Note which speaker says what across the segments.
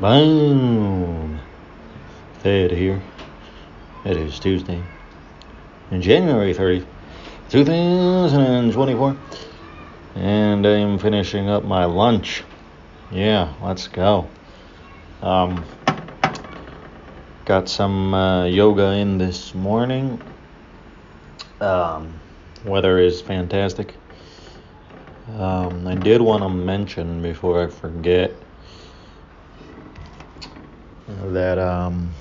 Speaker 1: Boom! Ted here. It is Tuesday, January 30th, 2024, and I'm finishing up my lunch. Yeah, let's go. Um, got some uh, yoga in this morning. Um, weather is fantastic. Um, I did want to mention before I forget that um,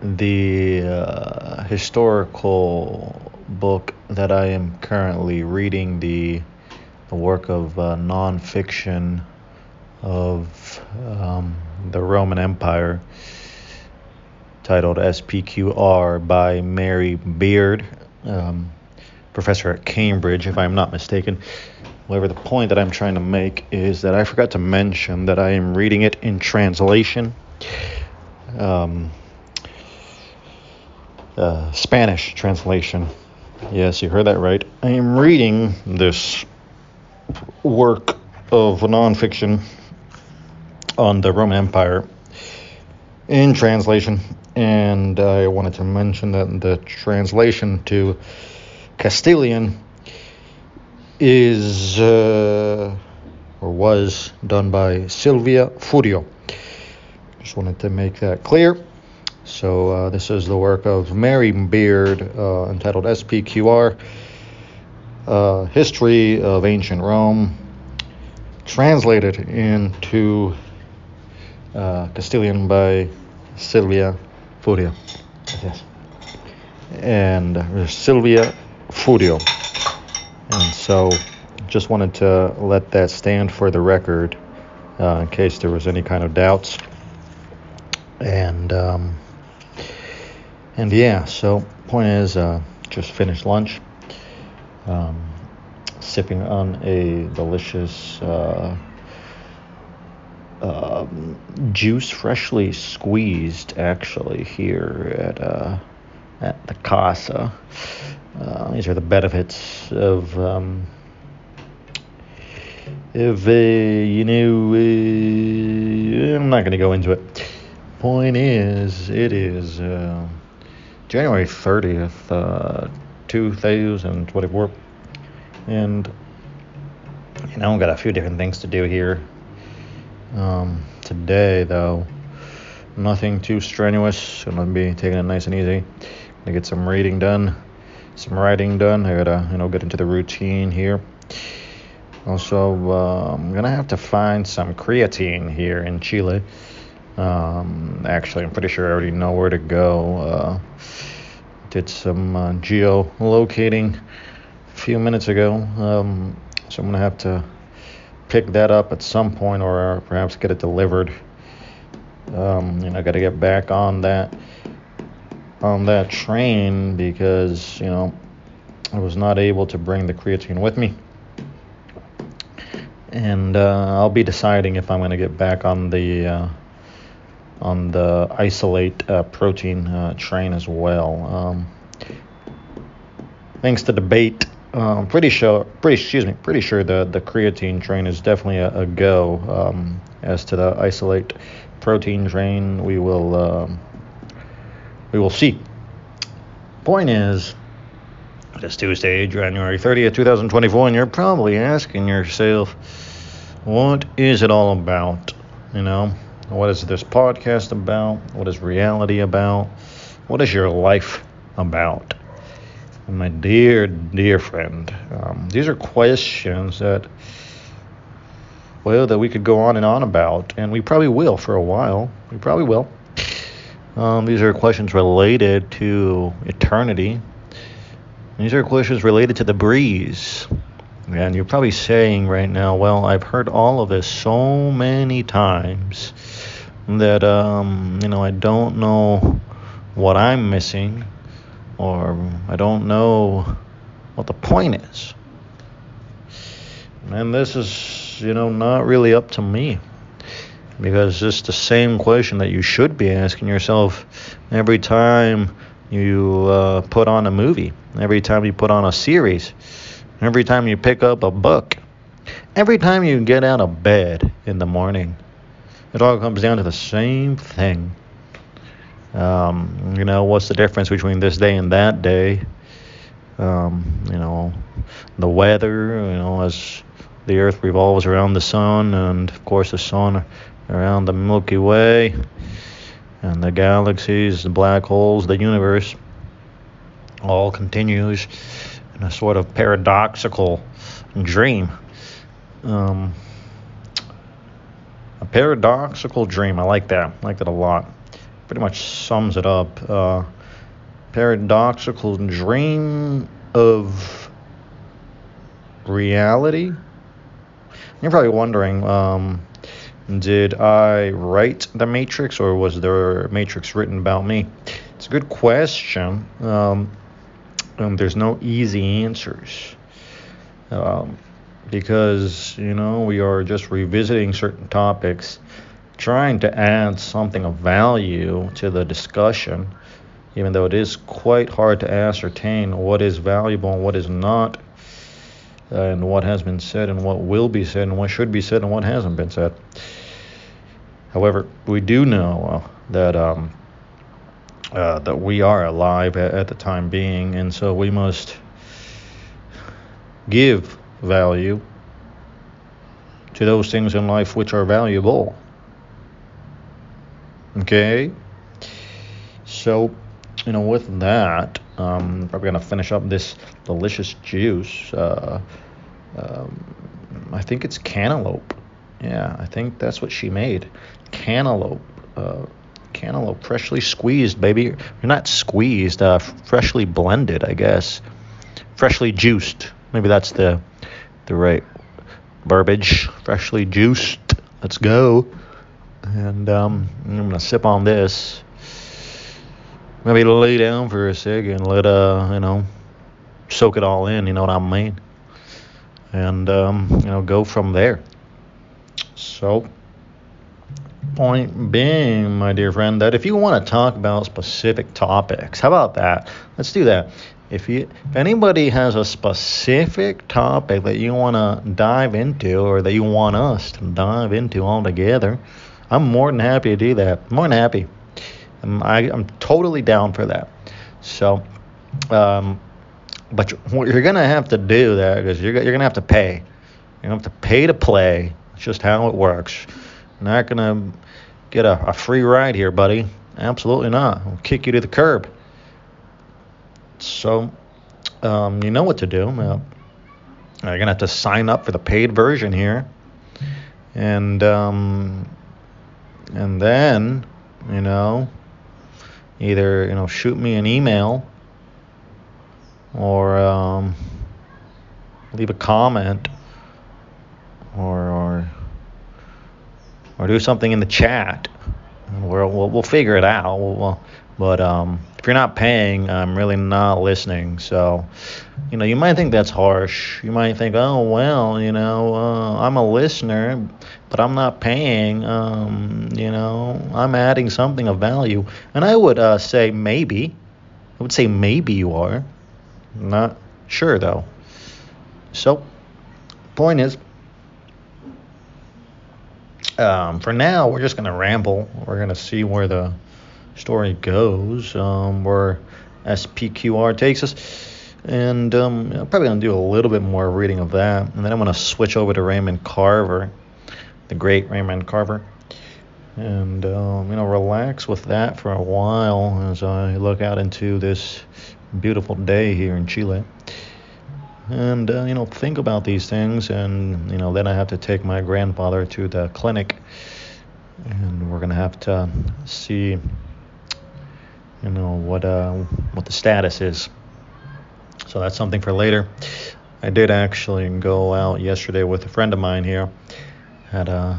Speaker 1: the uh, historical book that I am currently reading, the, the work of uh, nonfiction of um, the Roman Empire, titled SPQR by Mary Beard, um, professor at Cambridge, if I'm not mistaken. However, the point that I'm trying to make is that I forgot to mention that I am reading it in translation. Um, uh, Spanish translation. Yes, you heard that right. I am reading this work of nonfiction on the Roman Empire in translation, and I wanted to mention that the translation to Castilian is uh, or was done by Silvia Furio. Just wanted to make that clear. So uh, this is the work of Mary Beard uh, entitled SPQR, uh, History of Ancient Rome, translated into uh, Castilian by Silvia Furio. Yes. And uh, Silvia Furio. And so just wanted to let that stand for the record uh, in case there was any kind of doubts. And um, and yeah, so point is, uh, just finished lunch, um, sipping on a delicious uh, um, juice, freshly squeezed, actually here at uh, at the Casa. Uh, these are the benefits of, um, of uh, you know, uh, I'm not going to go into it. Point is, it is uh, January 30th, uh, 2024, and you know, I've got a few different things to do here. Um, today, though, nothing too strenuous. I'm gonna be taking it nice and easy. Gonna get some reading done some writing done. I gotta, you know, get into the routine here. Also, uh, I'm gonna have to find some creatine here in Chile. Um, actually, I'm pretty sure I already know where to go. Uh, did some uh, geolocating a few minutes ago, um, so I'm gonna have to pick that up at some point, or perhaps get it delivered. Um, you know, I gotta get back on that on that train because, you know, I was not able to bring the creatine with me. And uh, I'll be deciding if I'm going to get back on the uh, on the isolate uh, protein uh, train as well. Um, thanks to debate, I'm pretty sure, pretty excuse me, pretty sure the the creatine train is definitely a, a go. Um, as to the isolate protein train, we will um, we will see. Point is, it's Tuesday, January 30th, 2024, and you're probably asking yourself, what is it all about? You know, what is this podcast about? What is reality about? What is your life about? And my dear, dear friend, um, these are questions that, well, that we could go on and on about, and we probably will for a while. We probably will. Um, these are questions related to eternity. These are questions related to the breeze. And you're probably saying right now, well, I've heard all of this so many times that, um, you know, I don't know what I'm missing or I don't know what the point is. And this is, you know, not really up to me because it's the same question that you should be asking yourself every time you uh, put on a movie, every time you put on a series, every time you pick up a book, every time you get out of bed in the morning. it all comes down to the same thing. Um, you know, what's the difference between this day and that day? Um, you know, the weather, you know, as the earth revolves around the sun, and of course, the sun around the Milky Way, and the galaxies, the black holes, the universe, all continues in a sort of paradoxical dream. Um, a paradoxical dream. I like that. I like that a lot. Pretty much sums it up. Uh, paradoxical dream of reality. You're probably wondering, um, did I write the Matrix or was there Matrix written about me? It's a good question. Um, um, there's no easy answers. Um, because, you know, we are just revisiting certain topics, trying to add something of value to the discussion, even though it is quite hard to ascertain what is valuable and what is not, and what has been said and what will be said and what should be said and what hasn't been said. However, we do know uh, that um, uh, that we are alive at, at the time being, and so we must give value to those things in life which are valuable. Okay? So, you know, with that, um, probably to finish up this delicious juice. Uh, um, I think it's cantaloupe. Yeah, I think that's what she made. Cantaloupe. Uh, cantaloupe, freshly squeezed, baby. You're not squeezed, uh, freshly blended, I guess. Freshly juiced. Maybe that's the the right verbiage. Freshly juiced. Let's go. And um, I'm gonna sip on this. Maybe lay down for a second, let uh, you know, soak it all in. You know what I mean? And um, you know, go from there. So point being, my dear friend, that if you want to talk about specific topics, how about that? Let's do that. If you if anybody has a specific topic that you want to dive into or that you want us to dive into all together, I'm more than happy to do that. More than happy. I'm, I, am totally down for that. So, um, but you're, you're gonna have to do that because you're you're gonna have to pay. You're gonna have to pay to play. Just how it works. Not gonna get a, a free ride here, buddy. Absolutely not. We'll kick you to the curb. So, um, you know what to do. Uh, you're gonna have to sign up for the paid version here, and um, and then you know either you know shoot me an email or um, leave a comment or or or do something in the chat. We'll we'll, we'll figure it out. We'll, we'll, but um, if you're not paying, I'm really not listening. So, you know, you might think that's harsh. You might think, oh well, you know, uh, I'm a listener, but I'm not paying. Um, you know, I'm adding something of value, and I would uh, say maybe. I would say maybe you are. not sure though. So, point is. Um, for now, we're just going to ramble. We're going to see where the story goes, um, where SPQR takes us. And um, I'm probably going to do a little bit more reading of that. And then I'm going to switch over to Raymond Carver, the great Raymond Carver. And, um, you know, relax with that for a while as I look out into this beautiful day here in Chile. And, uh, you know, think about these things. And, you know, then I have to take my grandfather to the clinic. And we're going to have to see you know what uh, what the status is. So that's something for later. I did actually go out yesterday with a friend of mine here. Had a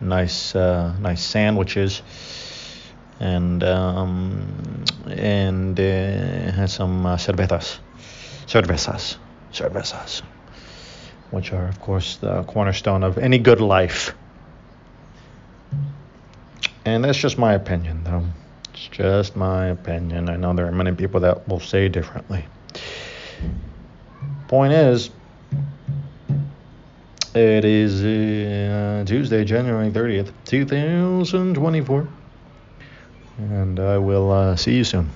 Speaker 1: nice uh, nice sandwiches and um, and uh, had some uh, cervezas, cervezas, cervezas, which are of course the cornerstone of any good life. And that's just my opinion, though. It's just my opinion. I know there are many people that will say differently. Point is, It is uh, Tuesday, January 30th, 2024. And I will uh, see you soon.